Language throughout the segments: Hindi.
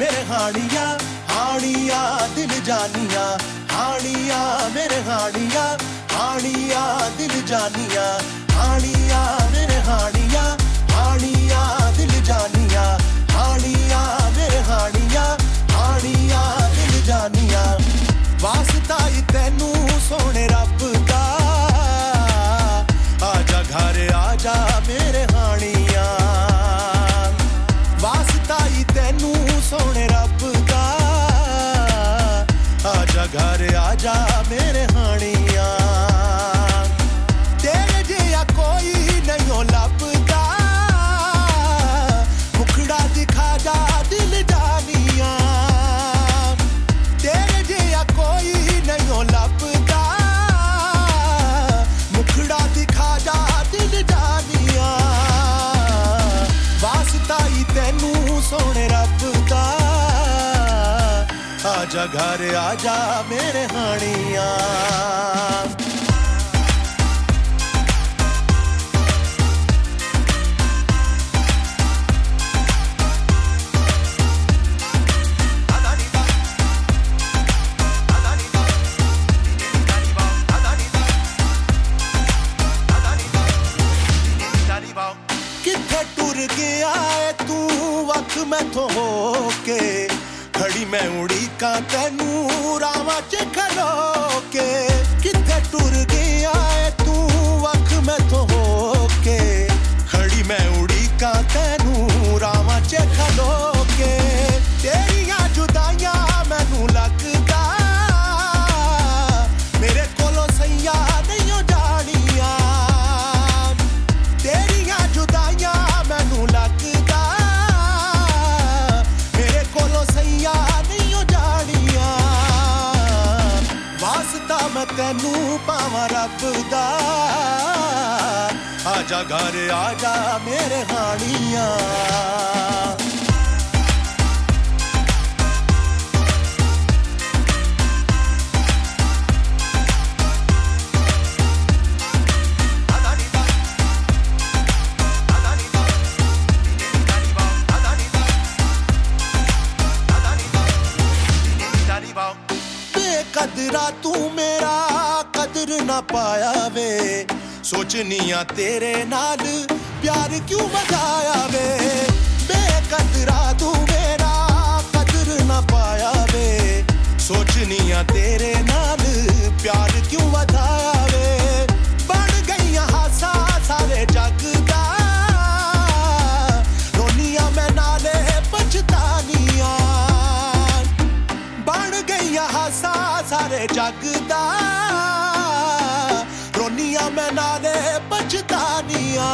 मेरे हानिया हानिया दिल जानिया हानिया मेरे हानिया। घर आजा मेरे आजा घर आजा मेरे हानिया किथे टुर गया तू? ਖੜੀ ਮੈਂ ਉਡੀਕਾਂ ਤੈਨੂੰ ਰਾਵਾਂ ਚ ਖਲੋ ਤੈਨੂੰ ਪਾਵਾਂ ਰੱਬ ਦਾ ਆਜਾ ਘਰ ਆਜਾ ਮੇਰੇ ਹਾਣੀਆਂ ਬੇਕਦਰਾ ਤੂੰ ਮੇਰਾ ਕਦਰ ਨਾ ਪਾਇਆ ਵੇ ਸੋਚਨੀਆਂ ਤੇਰੇ ਨਾਲ ਪਿਆਰ ਕਿਉਂ ਵਧਾਇਆ ਵੇ ਬੇਕਦਰਾ ਤੂੰ ਮੇਰਾ ਕਦਰ ਨਾ ਪਾਇਆ ਵੇ ਸੋਚਨੀਆਂ ਤੇਰੇ ਨਾਲ ਪਿਆਰ ਕਿਉਂ ਵਧਾਇਆ ਵੇ ਬਣ ਗਈਆਂ ਹਾਸਾ ਸਾਰੇ ਜੱਗ ਦਾ ਰੋਨੀਆਂ ਮੈਂ ਨਾਲੇ ਪਛਤਾਨੀਆਂ ਬਣ ਗਈਆਂ ਹਾਸਾ ਸਾਰੇ ਜੱਗ ਦਾ ਰੋਨੀਆਂ ਮੈਂ ਨਾਲੇ ਪਛਤਾਨੀਆਂ।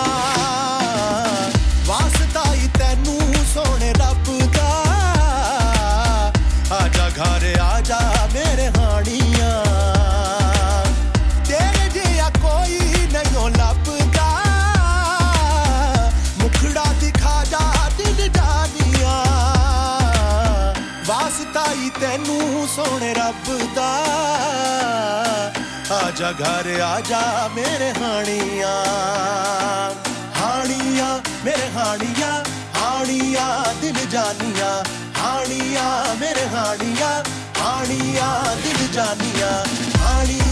ਵਾਸਤਾ ਹੀ ਤੈਨੂੰ ਸੋਹਣੇ ਰੱਬ ਦਾ। ਆਜਾ ਘਰ, ਆਜਾ ਮੇਰੇ ਹਾਣੀਆਂ। ਤੇਰੇ ਜਿਹਾ ਕੋਈ ਨਹੀਂ ਲੱਭਦਾ। ਮੁਖੜਾ ਦਿਖਾ ਜਾ, ਦਿਲ ਜਾਨੀਆਂ ਵਾਸਤਾ ਹੀ ਤੈਨੂੰ ਸੋਹਣੇ ਰੱਬ ਦਾ। आजा घर आजा मेरे हाणिया। हाणिया, मेरे हानिया हाणिया, दिल जानिया। हाणिया, मेरे हानिया हाणिया, दिल जानिया। हाणी